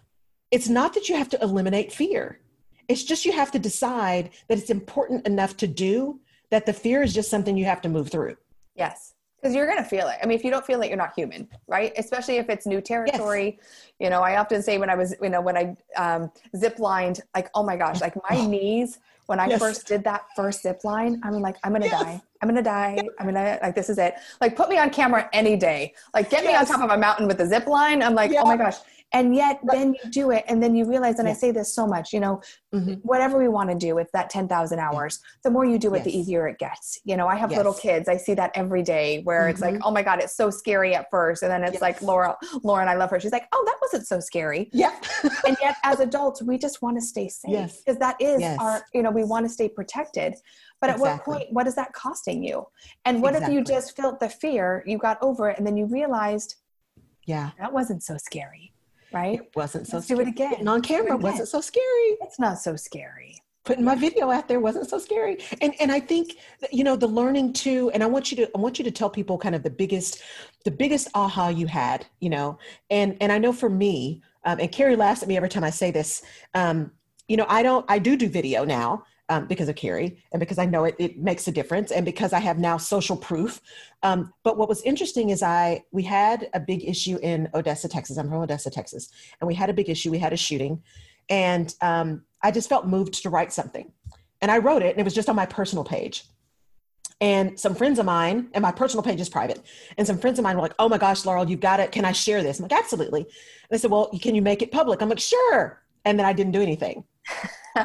it's not that you have to eliminate fear. It's just you have to decide that it's important enough to do that the fear is just something you have to move through. Yes. Because you're going to feel it. I mean, if you don't feel it, you're not human, right? Especially if it's new territory. You know, I often say when I was, you know, when I um, zip lined, like, oh my gosh, like my knees, when I Yes. first did that first zip line, I'm like, I'm to Yes. die. I'm to die. I'm going to, like, this is it. Like, put me on camera any day. Like, get me on top of a mountain with a zip line. I'm like, oh my gosh. And yet then you do it. And then you realize, and I say this so much, you know, Mhm. whatever we want to do with that 10,000 hours, the more you do it, the easier it gets. You know, I have little kids. I see that every day where it's like, Mhm. oh my God, it's so scary at first. And then it's Yes. like Laura, Lauren, I love her. She's like, oh, that wasn't so scary. Yeah. And yet as adults, we just want to stay safe Yes. because that is Yes. our, you know, we want to stay protected. But at what point, what is that costing you? And what if you just felt the fear, you got over it, and then you realized yeah. that wasn't so scary, right? It wasn't so Let's do it again. Getting on camera wasn't so scary. It's not so scary. putting my video out there wasn't so scary and and i think that, you know the learning too and i want you to i want you to tell people kind of the biggest the biggest aha you had you know and and i know for me um, and keri laughs at me every time i say this um, you know i don't i do do video now um, because of Keri and because I know it, it makes a difference and because I have now social proof. Um, but what was interesting is I we had a big issue in Odessa, Texas. I'm from Odessa, Texas, and we had a big issue. We had a shooting, and um, I just felt moved to write something, and I wrote it, and it was just on my personal page. And some friends of mine, and my personal page is private, and some friends of mine were like, "Oh my gosh, Laurel, you've got it. Can I share this?" I'm like, "Absolutely." And they said, "Well, can you make it public?" I'm like, "Sure." And then I didn't do anything.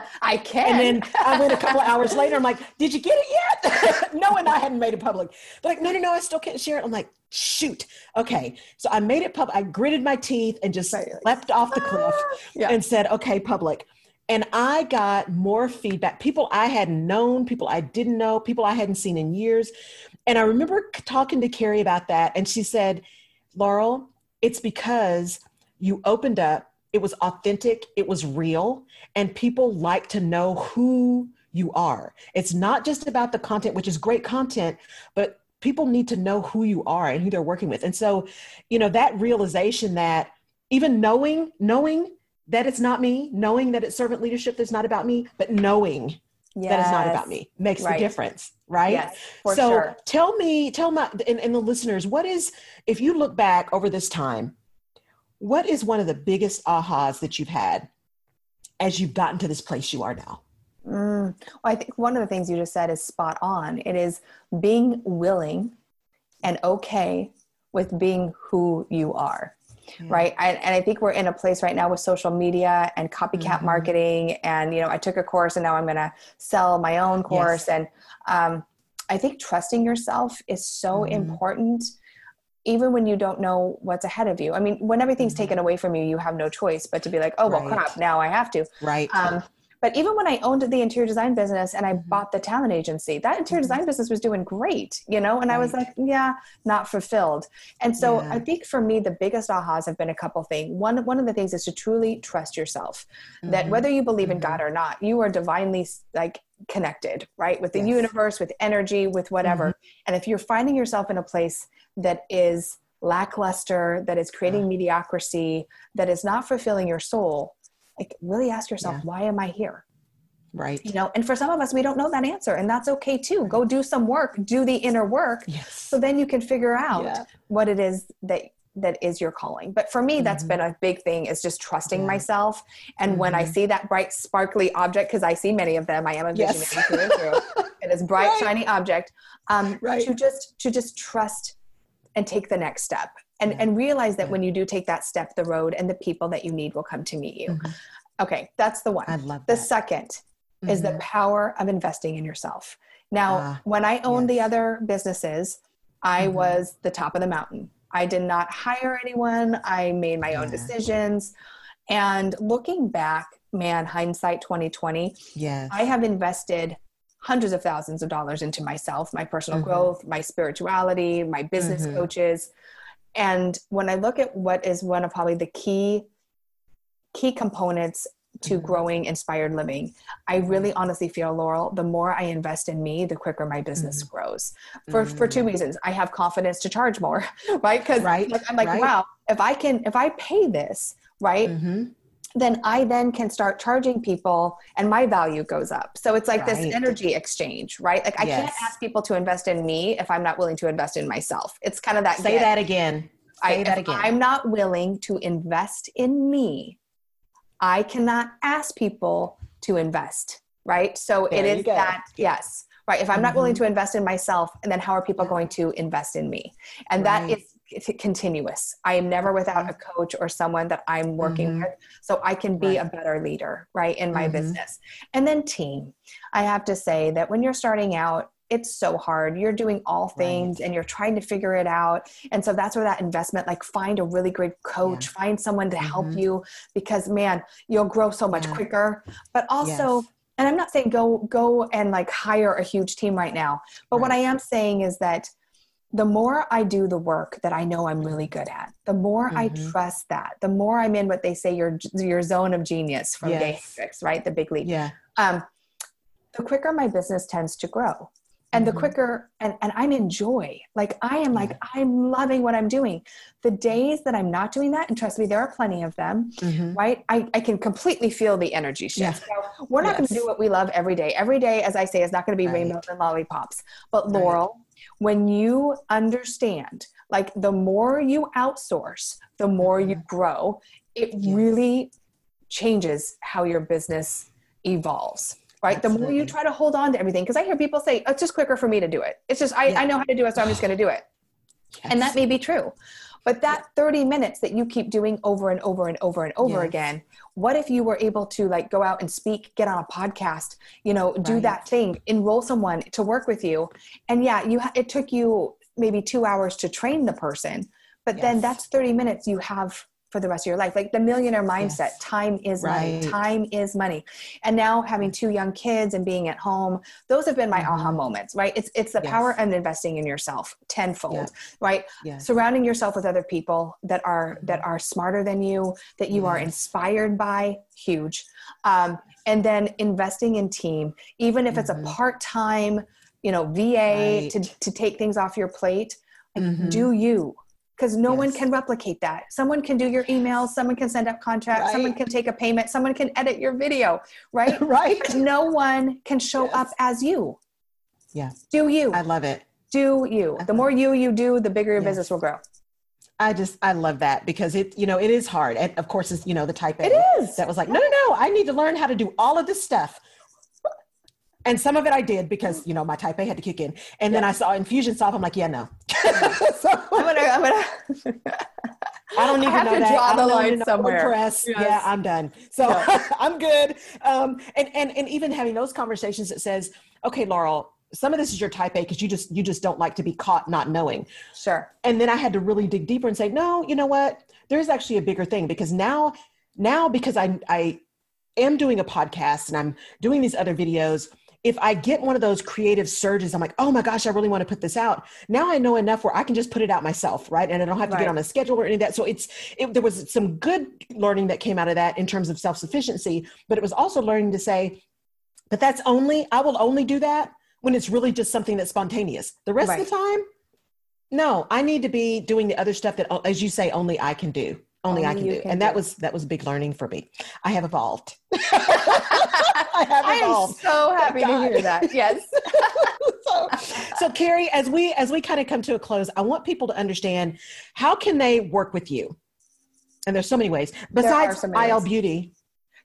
I can. And then I went a couple of hours later. I'm like, "Did you get it yet?" no, and I hadn't made it public. They're like, "No, no, no, I still can't share it." I'm like, "Shoot." Okay, so I made it public. I gritted my teeth and just Right. leapt off the cliff ah, yeah. and said, "Okay, public." And I got more feedback. People I hadn't known, people I didn't know, people I hadn't seen in years. And I remember talking to Keri about that, and she said, "Laurel, it's because you opened up. It was authentic. It was real, and people like to know who you are. It's not just about the content, which is great content, but people need to know who you are and who they're working with. And so, you know, that realization that even knowing, knowing that it's not me, knowing that it's servant leadership that's not about me, but knowing that it's not about me makes Right. the difference, right? Yes, for so sure. tell me, tell my and, and the listeners, what is if you look back over this time, what is one of the biggest ahas that you've had as you've gotten to this place you are now? Mm. Well, I think one of the things you just said is spot on. It is being willing and okay with being who you are. Yeah. Right. I, and I think we're in a place right now with social media and copycat Mhm. marketing. And, you know, I took a course and now I'm going to sell my own course. And um, I think trusting yourself is so Mhm. important, even when you don't know what's ahead of you. I mean, when everything's Mhm. taken away from you, you have no choice but to be like, oh, well, Right. crap, now I have to. Right. Um, but even when I owned the interior design business and I Mhm. bought the talent agency, that interior Mhm. design business was doing great, you know? And I was like, yeah, not fulfilled. And so Yeah. I think for me, the biggest ahas have been a couple things. One, one of the things is to truly trust yourself that Mhm. whether you believe in. God or not, you are divinely like connected, right? With the Yes. universe, with energy, with whatever. Mm-hmm. And if you're finding yourself in a place that is lackluster, that is creating Yeah. mediocrity, that is not fulfilling your soul, like really ask yourself, Yeah. why am I here? right. You know, and for some of us, we don't know that answer, and that's okay too. Go do some work, do the inner work, Yes. so then you can figure out Yeah. what it is that that is your calling. But for me, that's Mhm. been a big thing is just trusting Yeah. myself. And when I Mhm. see that bright, sparkly object, because I see many of them, I am a visionary Yes. through and through. It is bright, Right. shiny object. Um, Right. To just to just trust and take the next step, and Yeah. and realize that Yeah. when you do take that step, the road and the people that you need will come to meet you. Mhm. Okay, that's the one. I love The that. second is the Mhm. power of investing in yourself. Now, Ah, when I owned the other businesses, I Mhm. was the top of the mountain. I did not hire anyone. I made my own decisions. And looking back, man, hindsight 2020, Yes. I have invested hundreds of thousands of dollars into myself, my personal Mhm. growth, my spirituality, my business Mhm. coaches. And when I look at what is one of probably the key key components to Mhm. growing inspired living, I really honestly feel, Laurel, the more I invest in me, the quicker my business grows. For for two Mm. reasons. I have confidence to charge more, right? Because Right, I'm like, right. wow, if I can if I pay this, right? Mhm. Then I then can start charging people and my value goes up. So it's like Right. this energy exchange, right? Like I can't ask people to invest in me if I'm not willing to invest in myself. It's kind of that Say get. that again. I, Say that again. I'm not willing to invest in me, I cannot ask people to invest, right? So it There you is that, yes, right? If I'm not willing Mhm. to invest in myself, and then how are people going to invest in me? And that Right. is it's continuous. I am never without a coach or someone that I'm working Mhm. with, so I can be Right. a better leader, right, in my Mhm. business. And then team. I have to say that when you're starting out, it's so hard. You're doing all things and you're trying to figure it out. And so that's where that investment, like find a really great coach, find someone to help Mhm. you because man, you'll grow so much Yeah. quicker. But also, Yes. and I'm not saying go go and like hire a huge team right now. But what I am saying is that the more I do the work that I know I'm really good at, the more I Mhm. trust that, the more I'm in what they say your your zone of genius from Yes. Hendricks, right? The big leap. Yeah. Um, the quicker my business tends to grow. And the Mhm. quicker, and, and I'm in joy. Like I am like, I'm loving what I'm doing. The days that I'm not doing that, and trust me, there are plenty of them, Mhm. right? I, I can completely feel the energy shift. So we're not going to do what we love every day. Every day, as I say, is not going to be Right. rainbows and lollipops. But Right. Laurel, when you understand, like the more you outsource, the more you mm-hmm. grow, it Yes. really changes how your business evolves. Right. The more you try to hold on to everything, because I hear people say, oh, it's just quicker for me to do it. It's just, I, Yeah. I know how to do it, so I'm just going to do it. And that may be true. But that 30 minutes that you keep doing over and over and over and over Yes. again, what if you were able to like go out and speak, get on a podcast, you know, do Right. that thing, enroll someone to work with you. And yeah, you ha- it took you maybe 2 hours to train the person, but then that's 30 minutes you have for the rest of your life. Like the millionaire mindset, Yes. time is money. Time is money. And now having two young kids and being at home, those have been my aha Mhm. moments, right? It's it's the Yes. power of investing in yourself tenfold, Yeah. right? Yes. surrounding yourself with other people that are that are smarter than you that you are inspired by huge um, and then investing in team even if it's a Mhm. part-time you know va Right. to, to take things off your plate like, Mhm. do you because no one can replicate that. Someone can do your emails someone can send up contracts someone can take a payment someone can edit your video right? Right. But no one can show Yes. up as you. Yeah. do you. I love it. do you. The more you you do the bigger your Yes. business will grow. I just I love that because it you know it is hard. And of course it's you know the type A It is. that was like no no no. I need to learn how to do all of this stuff and some of it I did because you know my type A had to kick in and then I saw Infusionsoft I'm like yeah no so I'm gonna, I'm gonna. I don't need I have to know to that. draw the line somewhere. Yes. Yeah, I'm done. So Yeah. I'm good. Um, and and and even having those conversations that says, okay, Laurel, some of this is your type A because you just you just don't like to be caught not knowing. Sure. And then I had to really dig deeper and say, no, you know what? There's actually a bigger thing because now now because I I am doing a podcast and I'm doing these other videos. If I get one of those creative surges, I'm like, oh my gosh, I really want to put this out. Now I know enough where I can just put it out myself, right? And I don't have to Right. get on a schedule or any of that. So it's it, there was some good learning that came out of that in terms of self sufficiency, but it was also learning to say, but that's only I will only do that when it's really just something that's spontaneous. The rest of the time, no, I need to be doing the other stuff that, as you say, only I can do. Only, I can do. can and that was that was a big learning for me. I have evolved. I have I am evolved. so happy to hear that. Yes. so, so Keri, as we as we kind of come to a close, I want people to understand how can they work with you. And there's so many ways besides so many IL ways. Beauty.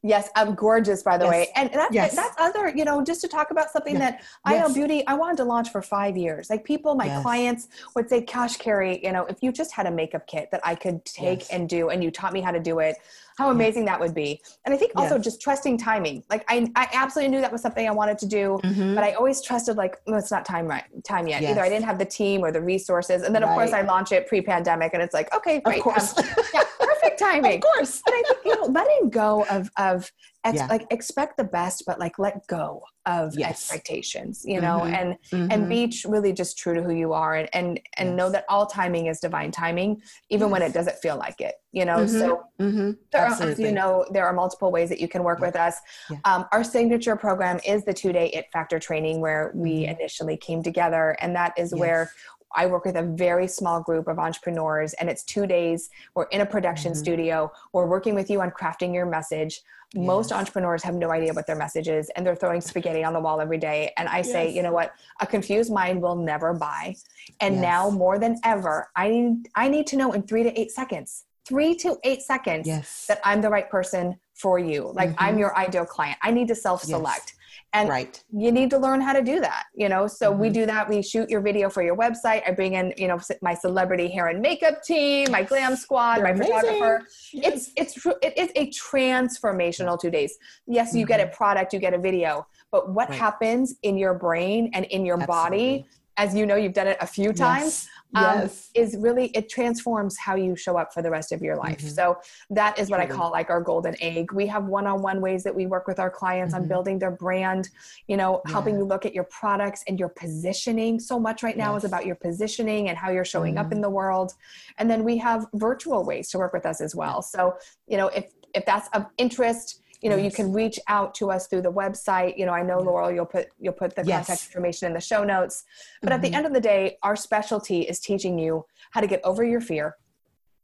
Yes, I'm gorgeous, by the Yes. way. And that's Yes. that's other, you know, just to talk about something Yeah. that I know Yes. beauty. I wanted to launch for five years. Like people, my Yes. clients would say, "Gosh, Keri, you know, if you just had a makeup kit that I could take Yes. and do, and you taught me how to do it, how amazing that would be." And I think also Yes. just trusting timing. Like I, I absolutely knew that was something I wanted to do, Mhm. but I always trusted like, "No, it's not time right time yet." Either I didn't have the team or the resources, and then of course I launch it pre-pandemic, and it's like, okay, great, of course. um, yeah, perfect timing of course. but I think you know, letting go of of ex- Yeah. like expect the best, but like let go of Yes. expectations, you know, Mhm. and Mhm. and be really just true to who you are, and and and know that all timing is divine timing, even when it doesn't feel like it, you know. Mhm. So Mhm. there are, you know, there are multiple ways that you can work Yeah. with us. Yeah. Um, our signature program is the two day It Factor training, where we Mhm. initially came together, and that is where I work with a very small group of entrepreneurs, and it's two days. We're in a production Mhm. studio. We're working with you on crafting your message. Most entrepreneurs have no idea what their message is, and they're throwing spaghetti on the wall every day. And I say, you know what? A confused mind will never buy. And Yes. now more than ever, I need I need to know in three to eight seconds, three to eight seconds, Yes. that I'm the right person for you. Like I'm Mhm. your ideal client. I need to self-select. And right. you need to learn how to do that you know so we Mhm. do that we shoot your video for your website i bring in you know my celebrity hair and makeup team my glam squad They're my amazing. photographer Yes. it's it's it is a transformational two days yes you get a product you get a video but what Mm-hmm. Right. happens in your brain and in your body Absolutely. As you know you've done it a few times Yes. um, yes. is really it transforms how you show up for the rest of your life Mhm. so that is what i call like our golden egg we have one-on-one ways that we work with our clients on Mhm. building their brand you know helping you look at your products and your positioning so much right now is about your positioning and how you're showing up Mhm. in the world and then we have virtual ways to work with us as well so you know if if that's of interest you know you can reach out to us through the website you know i know laurel you'll put you'll put the Yes. contact information in the show notes but at the Mhm. end of the day our specialty is teaching you how to get over your fear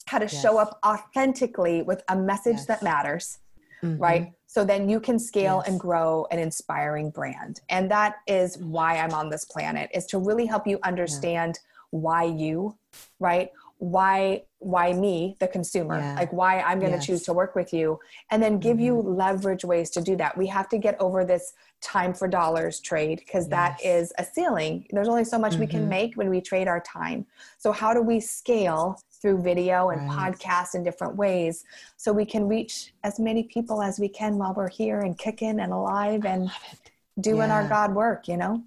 how to show up authentically with a message Yes. that matters Mhm. right so then you can scale Yes. and grow an inspiring brand and that is why i'm on this planet is to really help you understand why you right why why me the consumer Yeah. like why i'm going to Yes. choose to work with you and then give you Mm-hmm. leverage ways to do that we have to get over this time for dollars trade because that Yes. is a ceiling there's only so much we can Mhm. make when we trade our time so how do we scale through video and Right. podcasts in different ways so we can reach as many people as we can while we're here and kicking and alive and doing our god work you know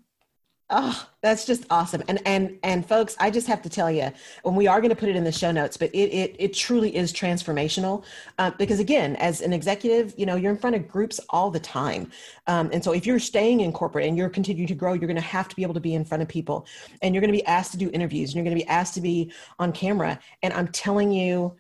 Oh, that's just awesome. And and and folks, I just have to tell you, when we are going to put it in the show notes, but it it it truly is transformational. Uh, because again, as an executive, you know, you're in front of groups all the time, um, and so if you're staying in corporate and you're continuing to grow, you're going to have to be able to be in front of people, and you're going to be asked to do interviews, and you're going to be asked to be on camera. And I'm telling you,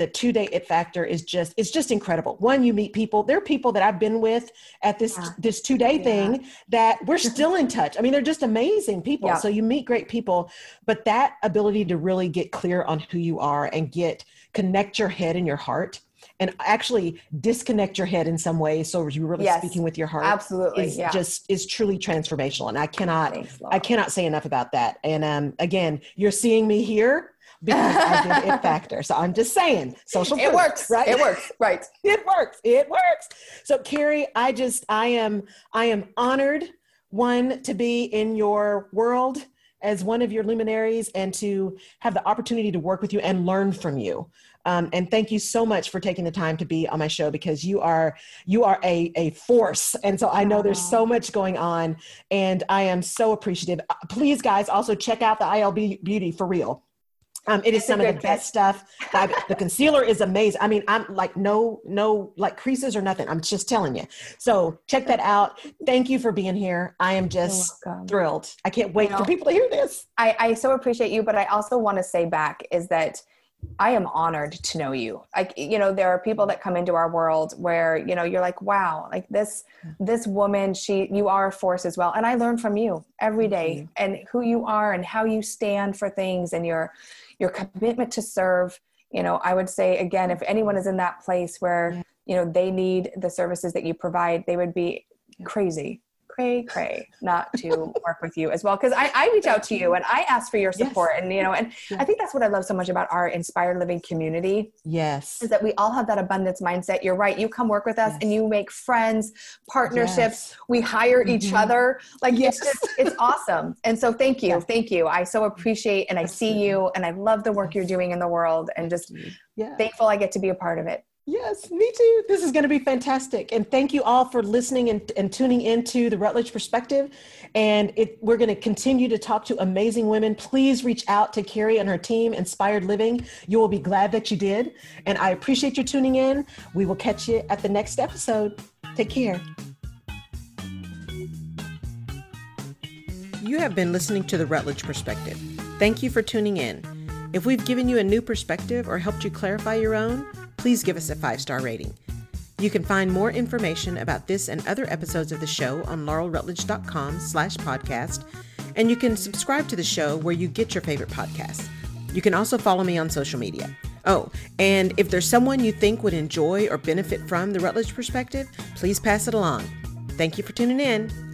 the two day it factor is just it's just incredible one you meet people there are people that i've been with at this Yeah. this two day Yeah. thing that we're still in touch i mean they're just amazing people Yeah. so you meet great people but that ability to really get clear on who you are and get connect your head and your heart and actually disconnect your head in some way so you're really Yes. speaking with your heart absolutely is yeah just is truly transformational and i cannot Thanks, I cannot say enough about that. And um, again, you're seeing me here because I did it factor. So I'm just saying, social. it works right? it works right it works. It works. So Keri, I just I am I am honored one to be in your world as one of your luminaries and to have the opportunity to work with you and learn from you. Um, and thank you so much for taking the time to be on my show because you are you are a, a force and so i know there's so much going on and i am so appreciative Uh, please guys also check out the ilb beauty for real um, it is some of the best stuff. I- the concealer is amazing. I mean i'm like no no like creases or nothing. I'm just telling you. So check that out. Thank you for being here. I am just thrilled. I can't wait You for people to hear this. I, I so appreciate you, but I also want to say back is that I am honored to know you. Like, you know, there are people that come into our world where, you know, you're like, wow, like this, this woman, she, you are a force as well. And I learn from you every day and who you are and how you stand for things and your, your commitment to serve. You know, I would say again, if anyone is in that place where, you know, they need the services that you provide, they would be crazy, cray cray not to work with you as well because I, I reach out to you and I ask for your support yes. and you know and I think that's what I love so much about our inspired living community. Yes. Is that we all have that abundance mindset. You're right. You come work with us yes. and you make friends, partnerships. Yes. We hire mm-hmm. each other. Like yes. it's just it's awesome. And so thank you. Thank you. I so appreciate and I see you and I love the work you're doing in the world and just yeah. thankful I get to be a part of it. Yes, me too. This is going to be fantastic. And thank you all for listening and, and tuning into the Rutledge Perspective. And it, we're going to continue to talk to amazing women. Please reach out to Keri and her team, Inspired Living. You will be glad that you did. And I appreciate you tuning in. We will catch you at the next episode. Take care. You have been listening to the Rutledge Perspective. Thank you for tuning in. If we've given you a new perspective or helped you clarify your own, please give us a five star rating. You can find more information about this and other episodes of the show on laurelrutledge.com slash podcast, and you can subscribe to the show where you get your favorite podcasts. You can also follow me on social media. Oh, and if there's someone you think would enjoy or benefit from the Rutledge perspective, please pass it along. Thank you for tuning in.